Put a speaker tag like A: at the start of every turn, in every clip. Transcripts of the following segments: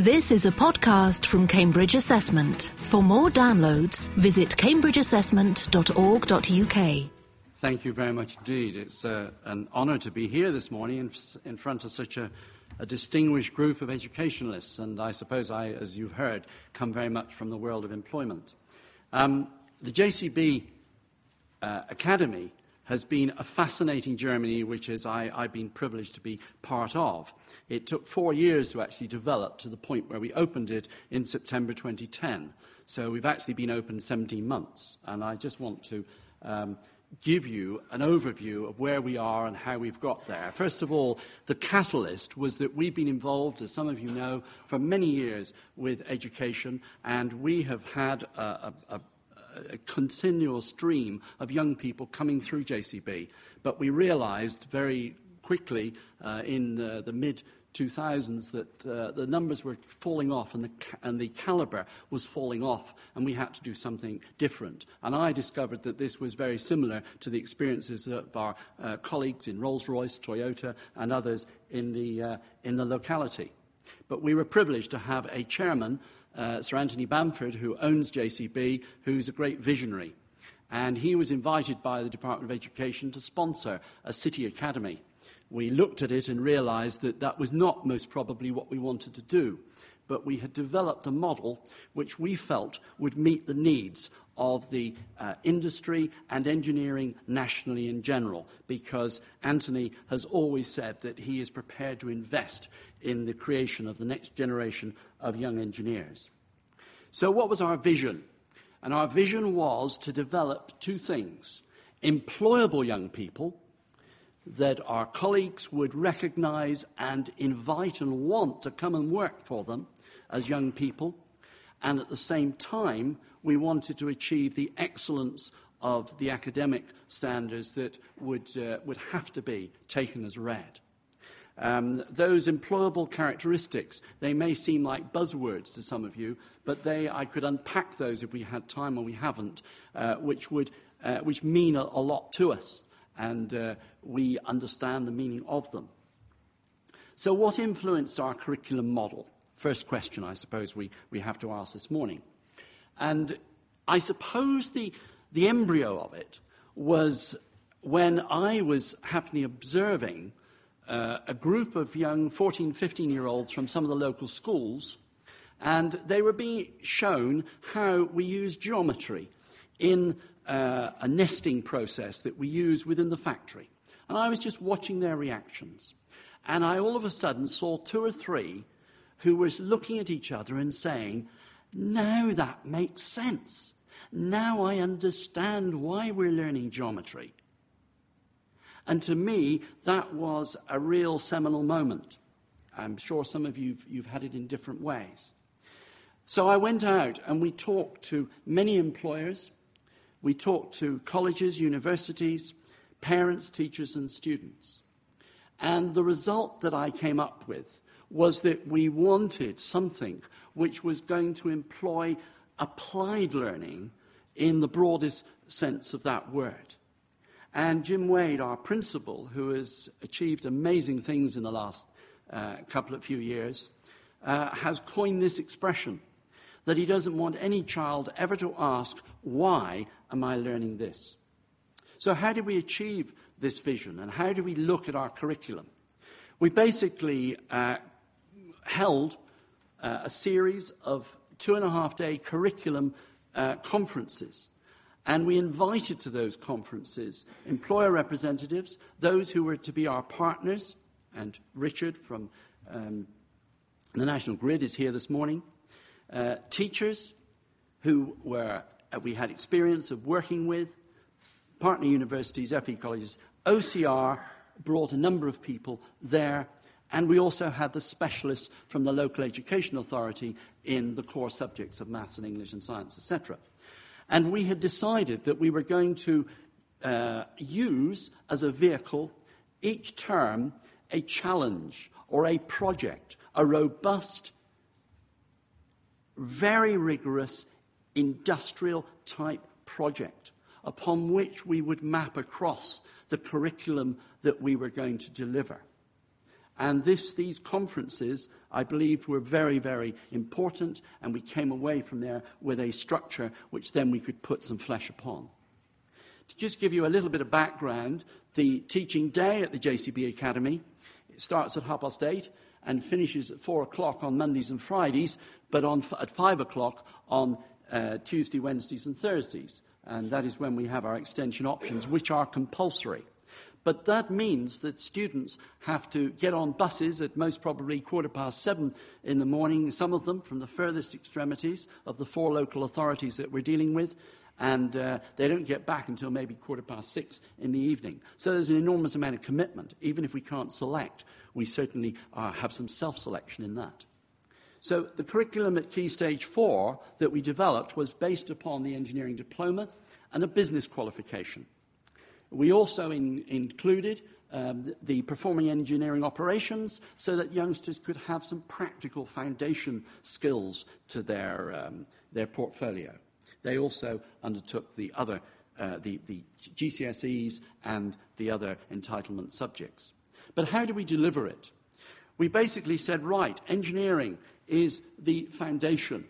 A: This is a podcast from Cambridge Assessment. For more downloads, visit cambridgeassessment.org.uk.
B: Thank you very much indeed. It's uh, an honour to be here this morning in, in front of such a, a, distinguished group of educationalists, and I suppose I, as you've heard, come very much from the world of employment. Um, the JCB uh, Academy has been a fascinating journey which is I, I've been privileged to be part of. It took four years to actually develop to the point where we opened it in September 2010. So we've actually been open 17 months. And I just want to um, give you an overview of where we are and how we've got there. First of all, the catalyst was that we've been involved, as some of you know, for many years with education, and we have had a, a, a continual stream of young people coming through JCB. But we realized very quickly uh, in uh, the mid 2000s that uh, the numbers were falling off and the, ca- and the caliber was falling off, and we had to do something different. And I discovered that this was very similar to the experiences of our uh, colleagues in Rolls Royce, Toyota, and others in the, uh, in the locality. But we were privileged to have a chairman uh, Sir Anthony Bamford, who owns JCB, who's a great visionary. And he was invited by the Department of Education to sponsor a city academy. We looked at it and realized that that was not most probably what we wanted to do. But we had developed a model which we felt would meet the needs of the uh, industry and engineering nationally in general, because Anthony has always said that he is prepared to invest in the creation of the next generation of young engineers. So, what was our vision? And our vision was to develop two things employable young people that our colleagues would recognize and invite and want to come and work for them as young people. And at the same time, we wanted to achieve the excellence of the academic standards that would, uh, would have to be taken as read. Um, those employable characteristics, they may seem like buzzwords to some of you, but they, I could unpack those if we had time or we haven't, uh, which, would, uh, which mean a, a, lot to us, and uh, we understand the meaning of them. So, what influenced our curriculum model? First question, I suppose, we, we have to ask this morning. And I suppose the, the embryo of it was when I was happily observing uh, a group of young 14, 15 year olds from some of the local schools, and they were being shown how we use geometry in uh, a nesting process that we use within the factory. And I was just watching their reactions. And I all of a sudden saw two or three who was looking at each other and saying, Now that makes sense. Now I understand why we're learning geometry. And to me, that was a real seminal moment. I'm sure some of you you've had it in different ways. So I went out and we talked to many employers. We talked to colleges, universities, parents, teachers, and students. And the result that I came up with was that we wanted something which was going to employ applied learning in the broadest sense of that word. And Jim Wade, our principal, who has achieved amazing things in the last uh, couple of few years, uh, has coined this expression that he doesn't want any child ever to ask, Why am I learning this? So, how do we achieve this vision and how do we look at our curriculum? We basically uh, held uh, a series of two and a half day curriculum uh, conferences. And we invited to those conferences employer representatives, those who were to be our partners, and Richard from um, the National Grid is here this morning, uh, teachers who were, uh, we had experience of working with, partner universities, FE colleges, OCR brought a number of people there, and we also had the specialists from the local education authority in the core subjects of maths and English and science, etc. And we had decided that we were going to uh, use as a vehicle each term a challenge or a project, a robust, very rigorous industrial type project upon which we would map across the curriculum that we were going to deliver. And this, these conferences, I believed, were very, very important, and we came away from there with a structure which then we could put some flesh upon. To just give you a little bit of background, the teaching day at the JCB Academy it starts at half past eight and finishes at four o'clock on Mondays and Fridays, but on, at five o'clock on uh, Tuesday, Wednesdays, and Thursdays. And that is when we have our extension options, which are compulsory. But that means that students have to get on buses at most probably quarter past seven in the morning, some of them from the furthest extremities of the four local authorities that we're dealing with, and uh, they don't get back until maybe quarter past six in the evening. So there's an enormous amount of commitment. Even if we can't select, we certainly uh, have some self selection in that. So the curriculum at Key Stage 4 that we developed was based upon the engineering diploma and a business qualification. We also in, included um, the, performing engineering operations so that youngsters could have some practical foundation skills to their, um, their portfolio. They also undertook the other, uh, the GCSEs and the other entitlement subjects. But how do we deliver it? We basically said, right, engineering is the foundation.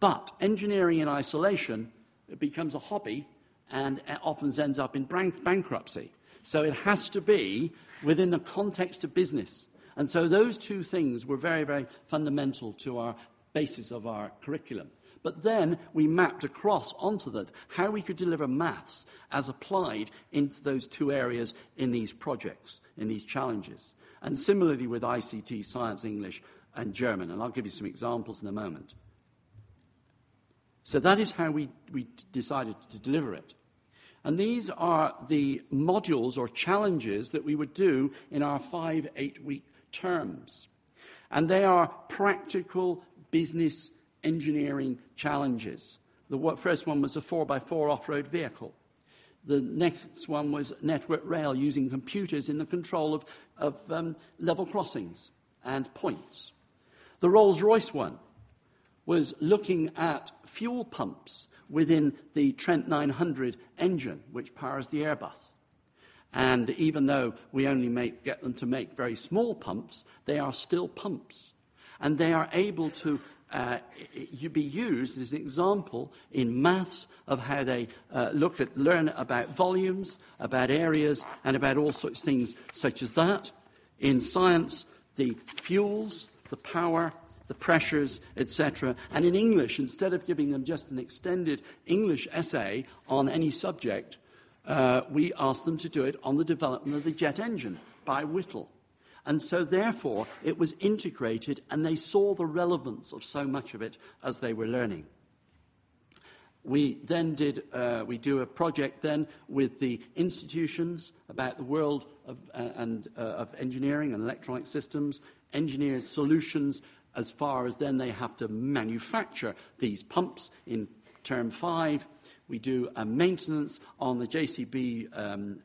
B: But engineering in isolation becomes a hobby and often ends up in bankruptcy. So it has to be within the context of business. And so those two things were very, very fundamental to our basis of our curriculum. But then we mapped across onto that how we could deliver maths as applied into those two areas in these projects, in these challenges. And similarly with ICT, science, English, and German. And I'll give you some examples in a moment. So that is how we, we decided to deliver it. And these are the modules or challenges that we would do in our five eight week terms. And they are practical business engineering challenges. The first one was a 4x4 off road vehicle. The next one was network rail using computers in the control of, of um, level crossings and points. The Rolls Royce one was looking at fuel pumps within the Trent 900 engine, which powers the Airbus. And even though we only make, get them to make very small pumps, they are still pumps. And they are able to uh, be used as an example in maths of how they uh, look at, learn about volumes, about areas, and about all sorts of things such as that. In science, the fuels, the power, the pressures, etc. And in English, instead of giving them just an extended English essay on any subject, uh, we asked them to do it on the development of the jet engine by Whittle. And so, therefore, it was integrated, and they saw the relevance of so much of it as they were learning. We then did, uh, we do a project then with the institutions about the world of, uh, and, uh, of engineering and electronic systems, engineered solutions, as far as then they have to manufacture these pumps in term five. We do a maintenance on the JCB um,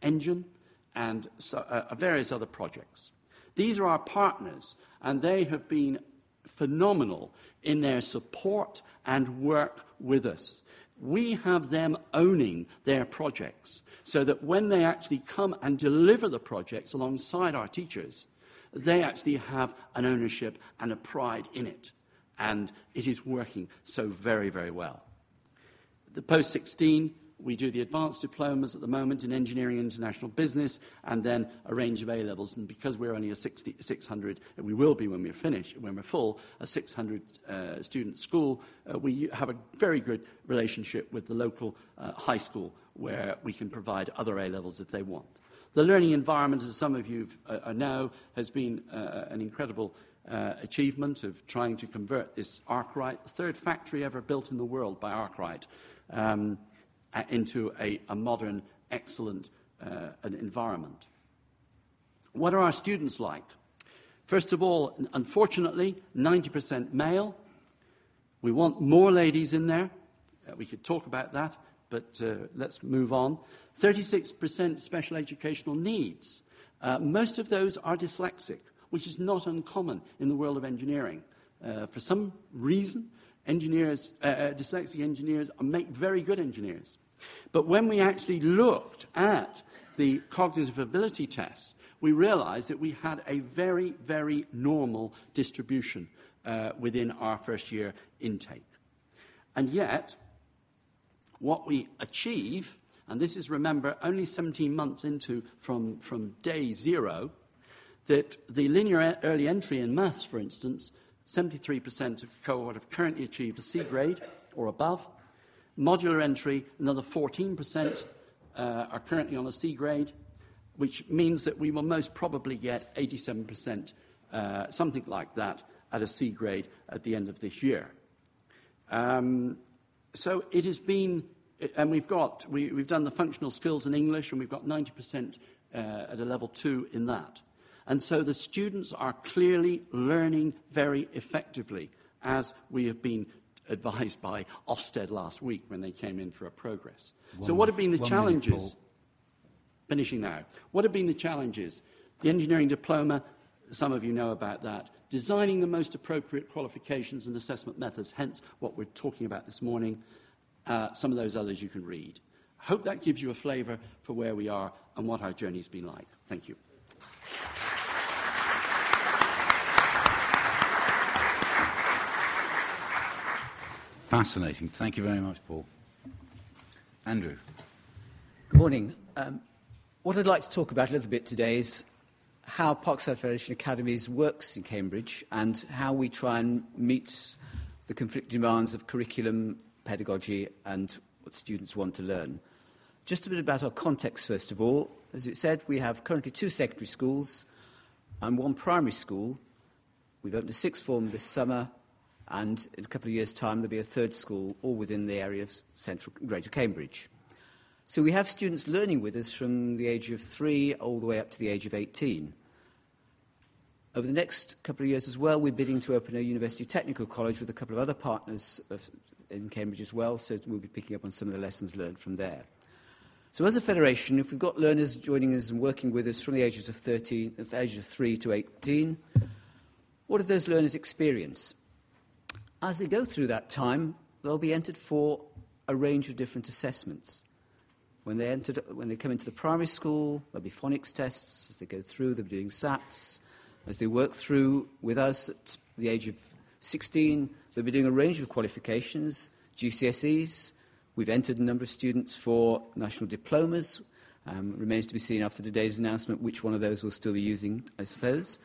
B: engine and so, uh, various other projects. These are our partners, and they have been phenomenal in their support and work with us. We have them owning their projects so that when they actually come and deliver the projects alongside our teachers, they actually have an ownership and a pride in it. And it is working so very, very well. The post 16 we do the advanced diplomas at the moment in engineering and international business, and then a range of A levels. And because we're only a 60, 600, we will be when we're finished, when we're full, a 600 uh, student school, uh, we have a very good relationship with the local uh, high school where we can provide other A levels if they want. The learning environment, as some of you uh, know, has been uh, an incredible uh, achievement of trying to convert this Arkwright, the third factory ever built in the world by Arkwright. Um, into a, a modern, excellent uh, environment. What are our students like? First of all, unfortunately, 90% male. We want more ladies in there. Uh, we could talk about that, but uh, let's move on. 36% special educational needs. Uh, most of those are dyslexic, which is not uncommon in the world of engineering. Uh, for some reason, engineers, uh, uh, dyslexic engineers make very good engineers. But when we actually looked at the cognitive ability tests, we realized that we had a very, very normal distribution uh, within our first year intake. And yet, what we achieve, and this is, remember, only 17 months into from, from day zero, that the linear early entry in maths, for instance, 73% of cohort have currently achieved a C grade or above. Modular entry, another 14% uh, are currently on a C grade, which means that we will most probably get 87%, uh, something like that, at a C grade at the end of this year. Um, so it has been, and we've got, we, have done the functional skills in English, and we've got 90% uh, at a level two in that. And so the students are clearly learning very effectively, as we have been advised by Ofsted last week when they came in for a progress. One, so, what have been the challenges? Minute, Finishing now. What have been the challenges? The engineering diploma, some of you know about that. Designing the most appropriate qualifications and assessment methods, hence what we're talking about this morning. Uh, some of those others you can read. I hope that gives you a flavour for where we are and what our journey's been like. Thank you.
C: Fascinating. Thank you very much, Paul. Andrew.
D: Good morning. Um, what I'd like to talk about a little bit today is how Parkside Federation Academies works in Cambridge and how we try and meet the conflicting demands of curriculum, pedagogy, and what students want to learn. Just a bit about our context, first of all. As it said, we have currently two secondary schools and one primary school. We've opened a sixth form this summer and in a couple of years' time there'll be a third school, all within the area of central Greater Cambridge. So we have students learning with us from the age of three all the way up to the age of 18. Over the next couple of years as well, we're bidding to open a university technical college with a couple of other partners of, in Cambridge as well, so we'll be picking up on some of the lessons learned from there. So as a federation, if we've got learners joining us and working with us from the ages of 13, the ages of 3 to 18, what do those learners experience? As they go through that time, they'll be entered for a range of different assessments. When they, entered, when they come into the primary school, there'll be phonics tests. As they go through, they'll be doing SATs. As they work through with us at the age of 16, they'll be doing a range of qualifications, GCSEs. We've entered a number of students for national diplomas. Um, remains to be seen after today's announcement which one of those we'll still be using, I suppose.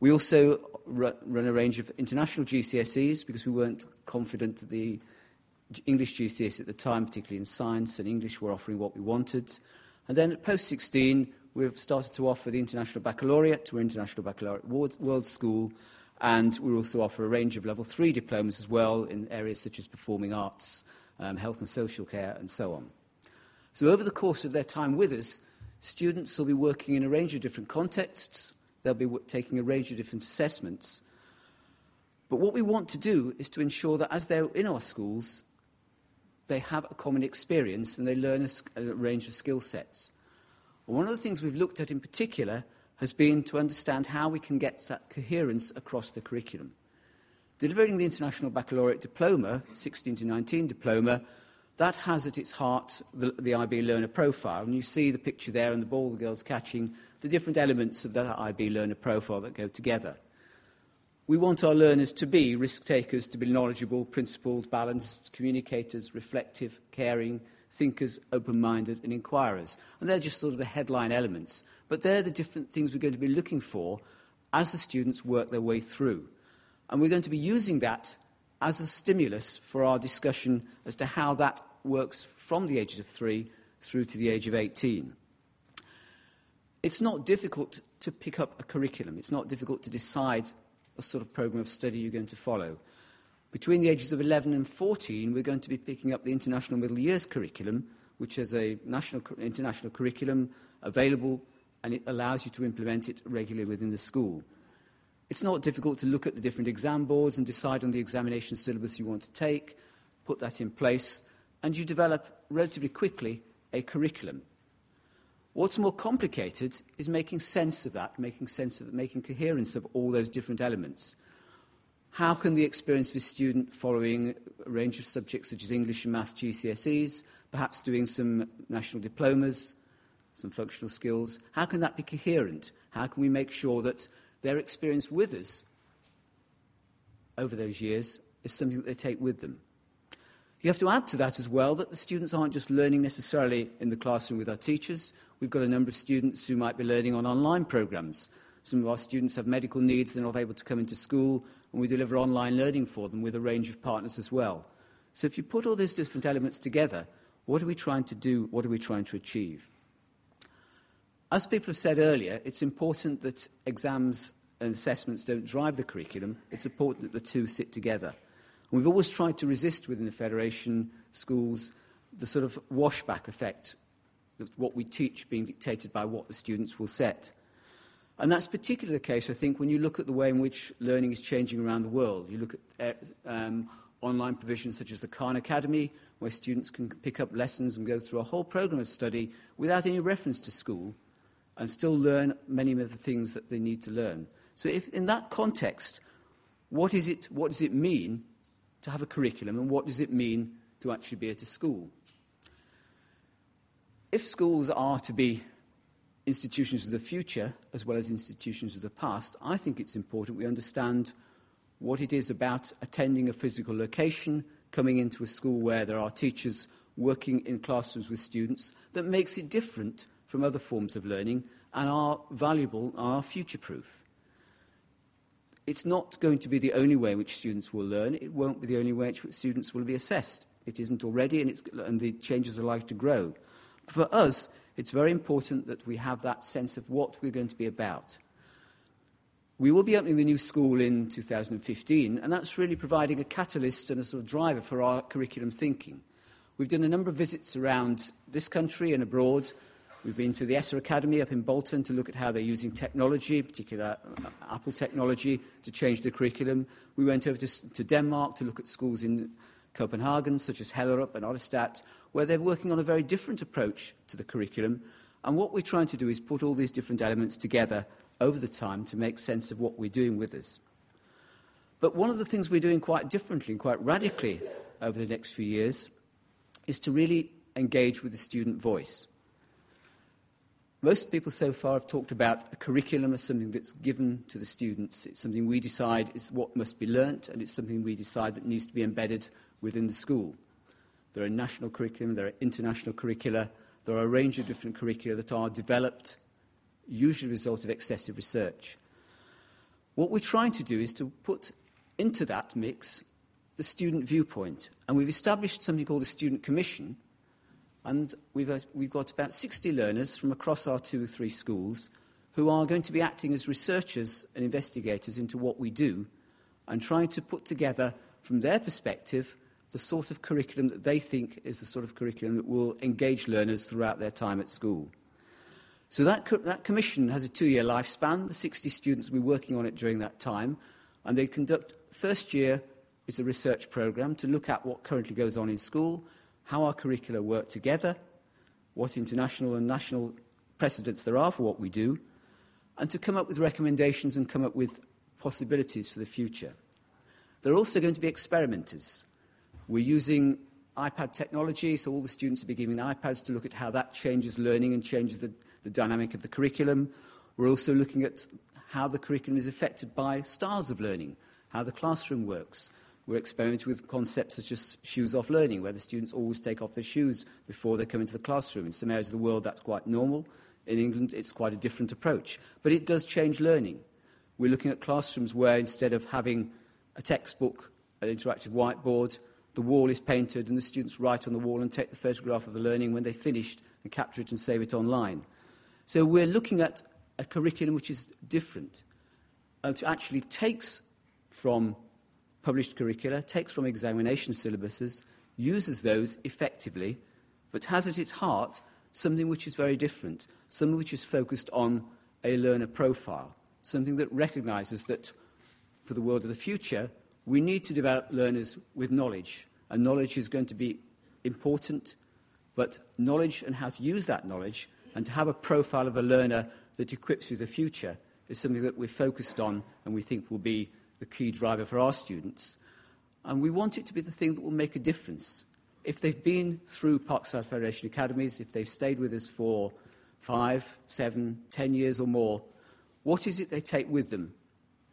D: We also run a range of international GCSEs because we weren't confident that the English GCSE at the time, particularly in science and English, were offering what we wanted. And then at post 16, we've started to offer the International Baccalaureate our International Baccalaureate World School, and we also offer a range of level three diplomas as well in areas such as performing arts, um, health and social care, and so on. So, over the course of their time with us, students will be working in a range of different contexts, They'll be taking a range of different assessments. But what we want to do is to ensure that as they're in our schools, they have a common experience and they learn a, a range of skill sets. One of the things we've looked at in particular has been to understand how we can get that coherence across the curriculum. Delivering the International Baccalaureate Diploma, 16 to 19 diploma, that has at its heart the, the IB learner profile. And you see the picture there and the ball the girl's catching the different elements of that IB learner profile that go together. We want our learners to be risk takers, to be knowledgeable, principled, balanced, communicators, reflective, caring, thinkers, open minded, and inquirers. And they're just sort of the headline elements. But they're the different things we're going to be looking for as the students work their way through. And we're going to be using that as a stimulus for our discussion as to how that works from the ages of three through to the age of 18 it's not difficult to pick up a curriculum. It's not difficult to decide a sort of program of study you're going to follow. Between the ages of 11 and 14, we're going to be picking up the International Middle Years curriculum, which is a national, international curriculum available and it allows you to implement it regularly within the school. It's not difficult to look at the different exam boards and decide on the examination syllabus you want to take, put that in place, and you develop relatively quickly a curriculum. What's more complicated is making sense of that, making sense of it, making coherence of all those different elements. How can the experience of a student following a range of subjects such as English and Maths GCSEs, perhaps doing some national diplomas, some functional skills. How can that be coherent? How can we make sure that their experience with us over those years is something that they take with them? You have to add to that as well that the students aren't just learning necessarily in the classroom with our teachers. We've got a number of students who might be learning on online programs. Some of our students have medical needs, they're not able to come into school, and we deliver online learning for them with a range of partners as well. So if you put all those different elements together, what are we trying to do? What are we trying to achieve? As people have said earlier, it's important that exams and assessments don't drive the curriculum. It's important that the two sit together. We've always tried to resist within the Federation schools the sort of washback effect of what we teach being dictated by what the students will set. And that's particularly the case, I think, when you look at the way in which learning is changing around the world. You look at uh, um, online provisions such as the Khan Academy, where students can pick up lessons and go through a whole program of study without any reference to school and still learn many of the things that they need to learn. So if in that context, what, is it, what does it mean to have a curriculum and what does it mean to actually be at a school? If schools are to be institutions of the future as well as institutions of the past, I think it's important we understand what it is about attending a physical location, coming into a school where there are teachers working in classrooms with students, that makes it different from other forms of learning and are valuable, are future-proof. It's not going to be the only way in which students will learn. It won't be the only way in which students will be assessed. It isn't already, and, and the changes are likely to grow. For us, it's very important that we have that sense of what we're going to be about. We will be opening the new school in 2015, and that's really providing a catalyst and a sort of driver for our curriculum thinking. We've done a number of visits around this country and abroad. We've been to the ESSA Academy up in Bolton to look at how they're using technology, particular uh, Apple technology, to change the curriculum. We went over to, to Denmark to look at schools in Copenhagen, such as Hellerup and Ørestad, where they're working on a very different approach to the curriculum. And what we're trying to do is put all these different elements together over the time to make sense of what we're doing with us. But one of the things we're doing quite differently and quite radically over the next few years is to really engage with the student voice. Most people so far have talked about a curriculum as something that's given to the students. It's something we decide is what must be learnt, and it's something we decide that needs to be embedded within the school. There are national curriculum, there are international curricula, there are a range of different curricula that are developed, usually a result of excessive research. What we're trying to do is to put into that mix the student viewpoint. And we've established something called a student commission, and we've, uh, we've got about 60 learners from across our two or three schools who are going to be acting as researchers and investigators into what we do and trying to put together, from their perspective, the sort of curriculum that they think is the sort of curriculum that will engage learners throughout their time at school. So that, co- that commission has a two-year lifespan. The 60 students will be working on it during that time, and they conduct first year is a research program to look at what currently goes on in school, how our curricula work together, what international and national precedents there are for what we do, and to come up with recommendations and come up with possibilities for the future. They're also going to be experimenters. We're using iPad technology, so all the students will be given iPads to look at how that changes learning and changes the, the dynamic of the curriculum. We're also looking at how the curriculum is affected by styles of learning, how the classroom works. We're experimenting with concepts such as shoes off learning, where the students always take off their shoes before they come into the classroom. In some areas of the world, that's quite normal. In England, it's quite a different approach. But it does change learning. We're looking at classrooms where instead of having a textbook, an interactive whiteboard, the wall is painted and the students write on the wall and take the photograph of the learning when they've finished and capture it and save it online. So we're looking at a curriculum which is different. Uh, it actually takes from published curricula, takes from examination syllabuses, uses those effectively, but has at its heart something which is very different, something which is focused on a learner profile, something that recognizes that for the world of the future, we need to develop learners with knowledge, and knowledge is going to be important, but knowledge and how to use that knowledge and to have a profile of a learner that equips you the future is something that we're focused on and we think will be the key driver for our students. And we want it to be the thing that will make a difference. If they've been through Parkside Federation Academies, if they've stayed with us for five, seven, ten years or more, what is it they take with them?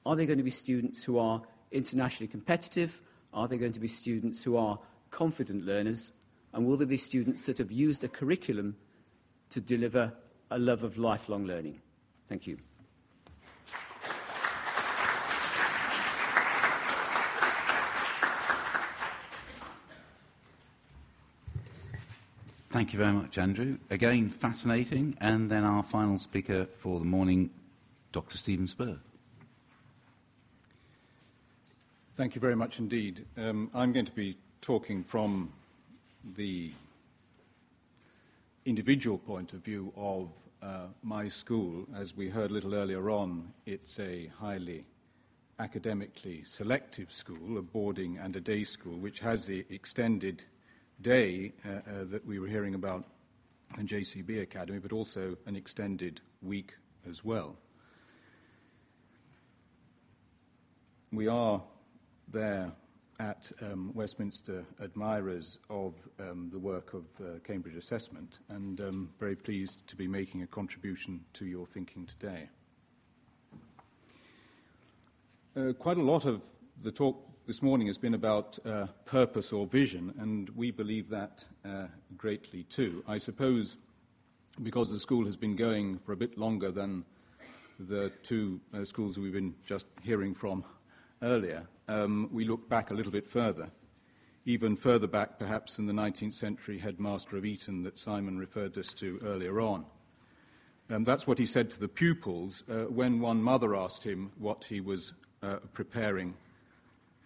D: Are they going to be students who are internationally competitive? Are they going to be students who are confident learners? And will there be students that have used a curriculum to deliver a love of lifelong learning? Thank you.
C: Thank you very much, Andrew. Again, fascinating. And then our final speaker for the morning, Dr. Stephen Spurr.
E: Thank you very much indeed. Um, I'm going to be talking from the individual point of view of uh, my school. As we heard a little earlier on, it's a highly academically selective school, a boarding and a day school, which has the extended day uh, uh, that we were hearing about in JCB Academy, but also an extended week as well. We are there at um, Westminster admirers of um, the work of uh, Cambridge Assessment and um, very pleased to be making a contribution to your thinking today. Uh, quite a lot of the talk this morning has been about uh, purpose or vision, and we believe that uh, greatly too. I suppose because the school has been going for a bit longer than the two uh, schools we've been just hearing from earlier, um, we look back a little bit further, even further back perhaps in the 19th century headmaster of Eton that Simon referred us to earlier on. Um, that's what he said to the pupils uh, when one mother asked him what he was uh, preparing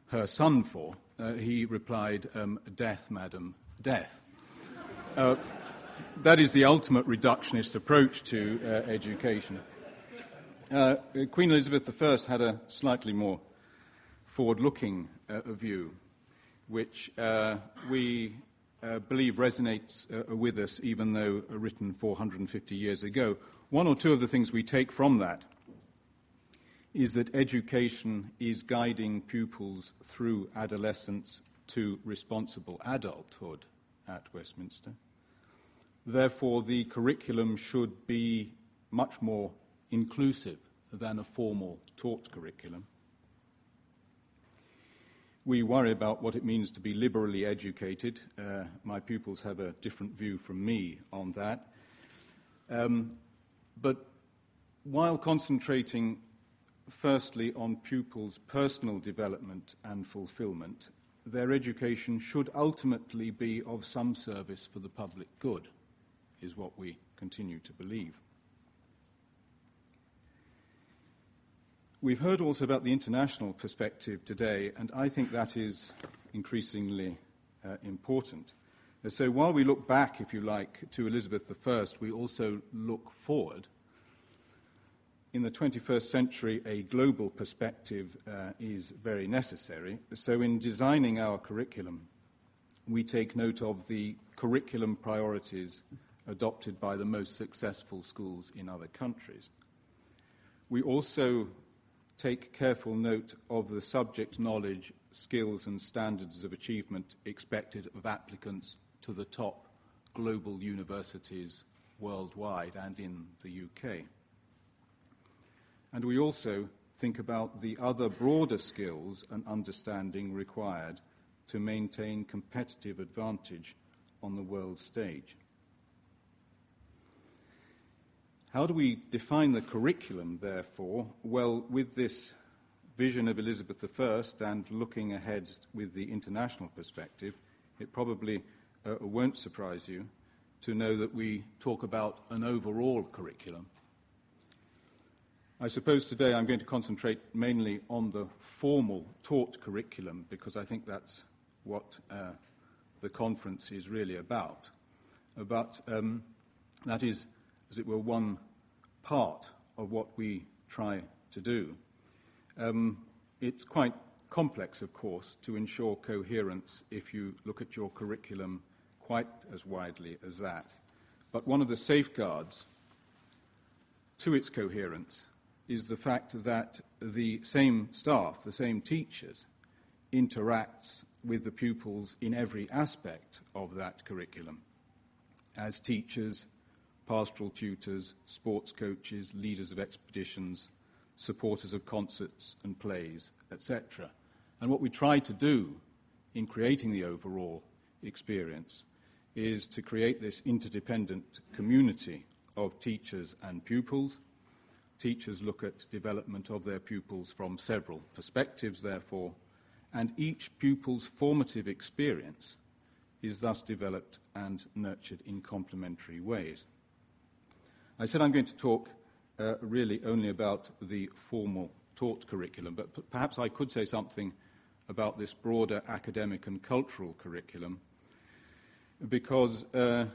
E: her son for. Uh, he replied, um, Death, madam, death. Uh, that is the ultimate reductionist approach to uh, education. Uh, Queen Elizabeth I had a slightly more forward looking uh, view, which uh, we believe resonates with us, even though written 450 years ago. One or two of the things we take from that is that education is guiding pupils through adolescence to responsible adulthood at Westminster. Therefore, the curriculum should be much more inclusive than a formal taught curriculum. We worry about what it means to be liberally educated. Uh, my pupils have a different view from me on that. Um, but while concentrating firstly on pupils' personal development and fulfillment, their education should ultimately be of some service for the public good, is what we continue to believe. We've heard also about the international perspective today, and I think that is increasingly uh, important. So while we look back, if you like, to Elizabeth I, we also look forward in the 21st century, a global perspective uh, is very necessary. So, in designing our curriculum, we take note of the curriculum priorities adopted by the most successful schools in other countries. We also take careful note of the subject knowledge, skills, and standards of achievement expected of applicants to the top global universities worldwide and in the UK. And we also think about the other broader skills and understanding required to maintain competitive advantage on the world stage. How do we define the curriculum, therefore? Well, with this vision of Elizabeth I and looking ahead with the international perspective, it probably uh, won't surprise you to know that we talk about an overall curriculum I suppose today I'm going to concentrate mainly on the formal taught curriculum because I think that's what uh, the conference is really about. But um, that is, as it were, one part of what we try to do. Um, it's quite complex, of course, to ensure coherence if you look at your curriculum quite as widely as that. But one of the safeguards to its coherence is the fact that the same staff, the same teachers, interacts with the pupils in every aspect of that curriculum as teachers, pastoral tutors, sports coaches, leaders of expeditions, supporters of concerts and plays, etc. And what we try to do in creating the overall experience is to create this interdependent community of teachers and pupils. Teachers look at development of their pupils from several perspectives, therefore, and each pupil's formative experience is thus developed and nurtured in complementary ways. I said I'm going to talk uh, really only about the formal taught curriculum, but p- perhaps I could say something about this broader academic and cultural curriculum because uh,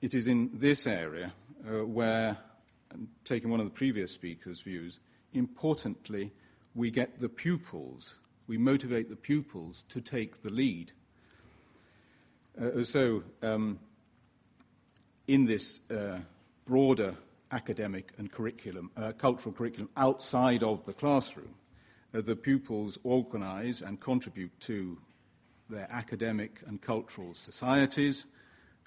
E: it is in this area uh, where, taking one of the previous speakers' views, importantly, we get the pupils, we motivate the pupils to take the lead. Uh, so, um, in this uh, broader academic and curriculum, uh, cultural curriculum outside of the classroom, uh, the pupils organize and contribute to their academic and cultural societies.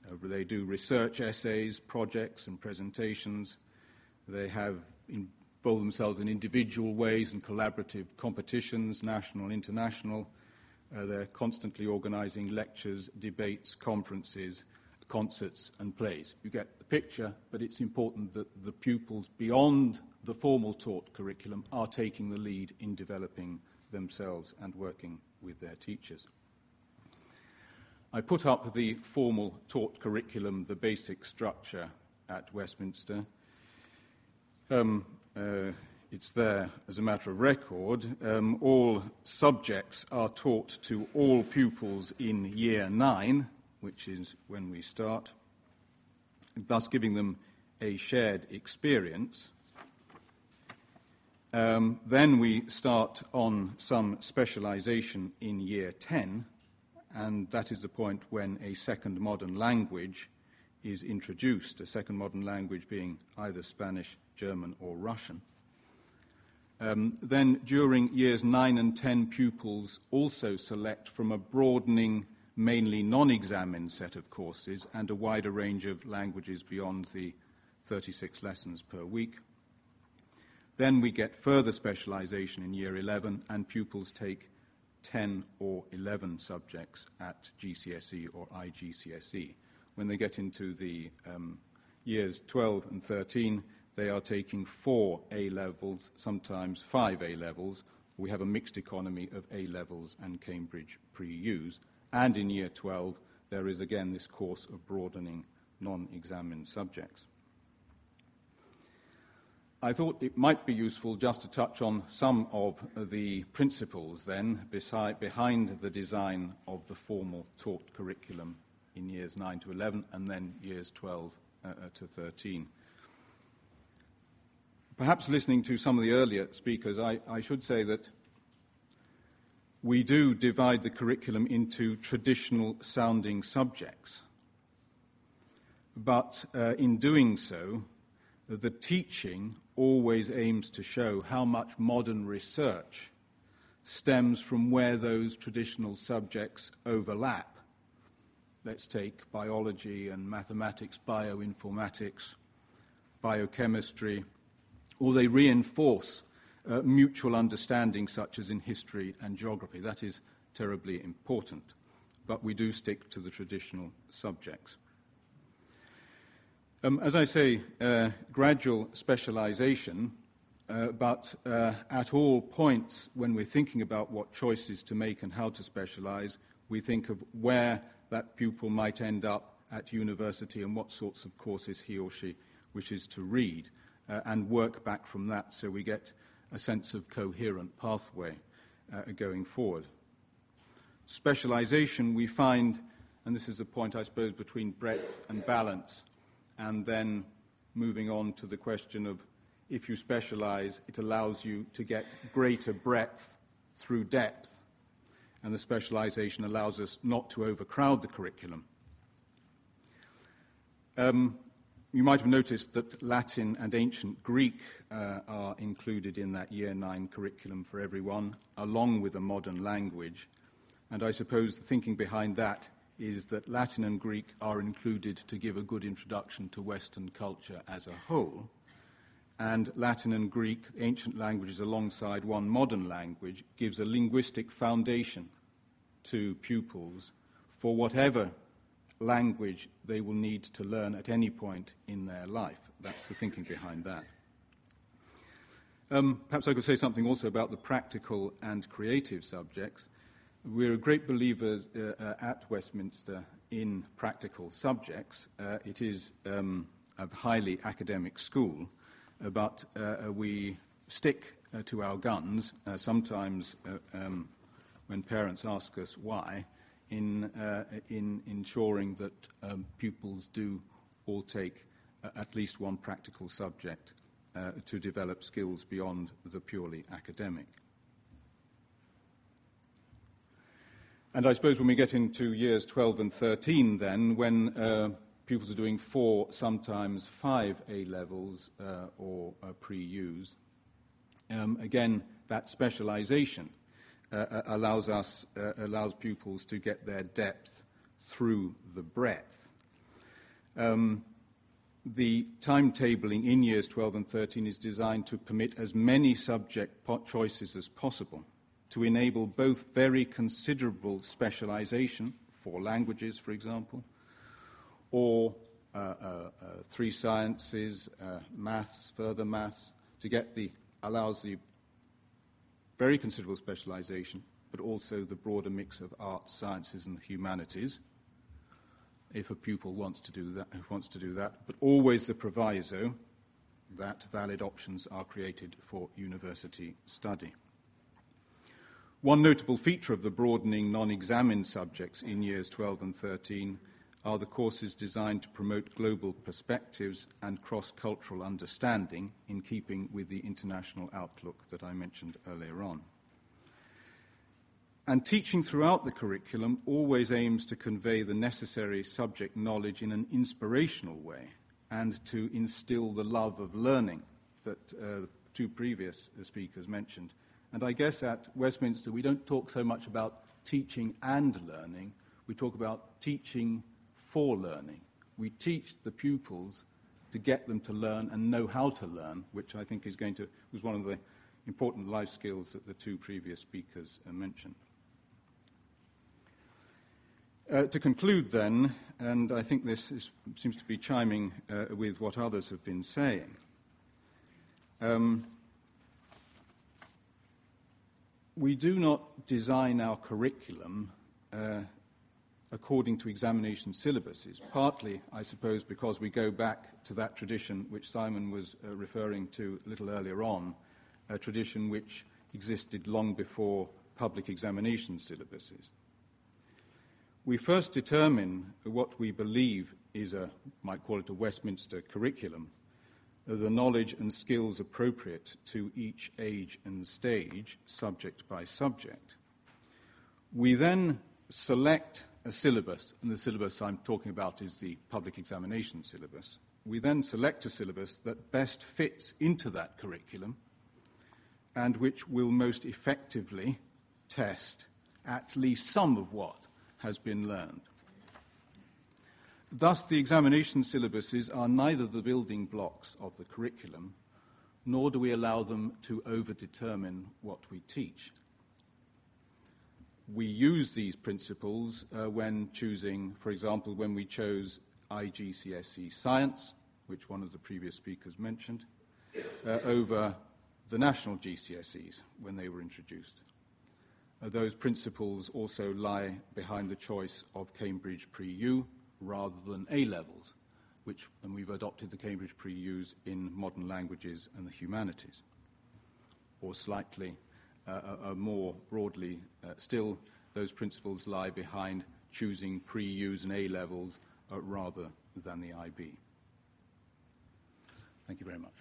E: Uh, they do research essays, projects, and presentations. They have involved themselves in individual ways and collaborative competitions, national and international. Uh, they're constantly organizing lectures, debates, conferences, concerts, and plays. You get the picture, but it's important that the pupils beyond the formal taught curriculum are taking the lead in developing themselves and working with their teachers. I put up the formal taught curriculum, the basic structure at Westminster. Um, uh, it's there as a matter of record. Um, all subjects are taught to all pupils in year nine, which is when we start, thus giving them a shared experience. Um, then we start on some specialization in year 10, and that is the point when a second modern language is introduced, a second modern language being either Spanish, German, or Russian. Um, then, during years 9 and 10, pupils also select from a broadening, mainly non examined set of courses and a wider range of languages beyond the 36 lessons per week. Then we get further specialization in year 11, and pupils take 10 or 11 subjects at GCSE or IGCSE. When they get into the um, years 12 and 13, they are taking four A levels, sometimes five A levels. We have a mixed economy of A levels and Cambridge pre U's. And in year 12, there is again this course of broadening non examined subjects. I thought it might be useful just to touch on some of the principles then beside, behind the design of the formal taught curriculum in years 9 to 11 and then years 12 uh, uh to 13. Perhaps listening to some of the earlier speakers, I, I should say that we do divide the curriculum into traditional sounding subjects. But uh, in doing so, the teaching always aims to show how much modern research stems from where those traditional subjects overlap. Let's take biology and mathematics, bioinformatics, biochemistry, or they reinforce uh, mutual understanding, such as in history and geography. That is terribly important, but we do stick to the traditional subjects. Um, as I say, uh, gradual specialization, uh, but uh, at all points when we're thinking about what choices to make and how to specialize, we think of where that pupil might end up at university and what sorts of courses he or she wishes to read uh, and work back from that so we get a sense of coherent pathway uh, going forward. Specialization, we find, and this is a point, I suppose, between breadth and balance, and then moving on to the question of if you specialize, it allows you to get greater breadth through depth, and the specialization allows us not to overcrowd the curriculum. Um, you might have noticed that Latin and ancient Greek uh, are included in that Year 9 curriculum for everyone, along with a modern language. And I suppose the thinking behind that is that Latin and Greek are included to give a good introduction to Western culture as a whole. And Latin and Greek, ancient languages alongside one modern language, gives a linguistic foundation to pupils for whatever language they will need to learn at any point in their life. That's the thinking behind that. Um, perhaps I could say something also about the practical and creative subjects. We're a great believers uh, uh, at Westminster in practical subjects. Uh, it is um, a highly academic school, uh, but uh, we stick uh, to our guns, sometimes um, when parents ask us why, in, in ensuring that um, pupils do all take at least one practical subject uh, to develop skills beyond the purely academic. And I suppose when we get into years 12 and 13, then, when uh, pupils are doing four, sometimes five A levels uh, or uh, pre U's, um, again, that specialization uh, uh, allows, us, allows pupils to get their depth through the breadth. Um, the timetabling in years 12 and 13 is designed to permit as many subject choices as possible to enable both very considerable specialization for languages, for example, or uh, uh, uh, three sciences, uh, maths, further maths, to get the allows the very considerable specialization, but also the broader mix of arts, sciences, and humanities if a pupil wants to do that, wants to do that, but always the proviso that valid options are created for university study. One notable feature of the broadening non-examined subjects in years 12 and 13 are the courses designed to promote global perspectives and cross-cultural understanding in keeping with the international outlook that I mentioned earlier on. And teaching throughout the curriculum always aims to convey the necessary subject knowledge in an inspirational way and to instill the love of learning that uh, two previous speakers mentioned. And I guess at Westminster we don't talk so much about teaching and learning, we talk about teaching for learning. We teach the pupils to get them to learn and know how to learn, which I think is going to, was one of the important life skills that the two previous speakers uh, mentioned. Uh, to conclude, then, and I think this is, seems to be chiming uh, with what others have been saying, um, we do not design our curriculum uh, according to examination syllabuses, partly, I suppose, because we go back to that tradition which Simon was uh, referring to a little earlier on, a tradition which existed long before public examination syllabuses we first determine what we believe is a, might call it a Westminster curriculum, the knowledge and skills appropriate to each age and stage, subject by subject. We then select a syllabus, and the syllabus I'm talking about is the public examination syllabus. We then select a syllabus that best fits into that curriculum and which will most effectively test at least some of what has been learned. Thus, the examination syllabuses are neither the building blocks of the curriculum, nor do we allow them to overdetermine what we teach. We use these principles uh, when choosing, for example, when we chose IGCSE science, which one of the previous speakers mentioned, uh, over the national GCSEs when they were introduced. Uh, those principles also lie behind the choice of Cambridge Pre-U rather than A levels, which, and we've adopted the Cambridge Pre-U's in modern languages and the humanities. Or slightly uh, uh, uh more broadly, still, those principles lie behind choosing Pre-U's and A levels rather than the IB. Thank you very much.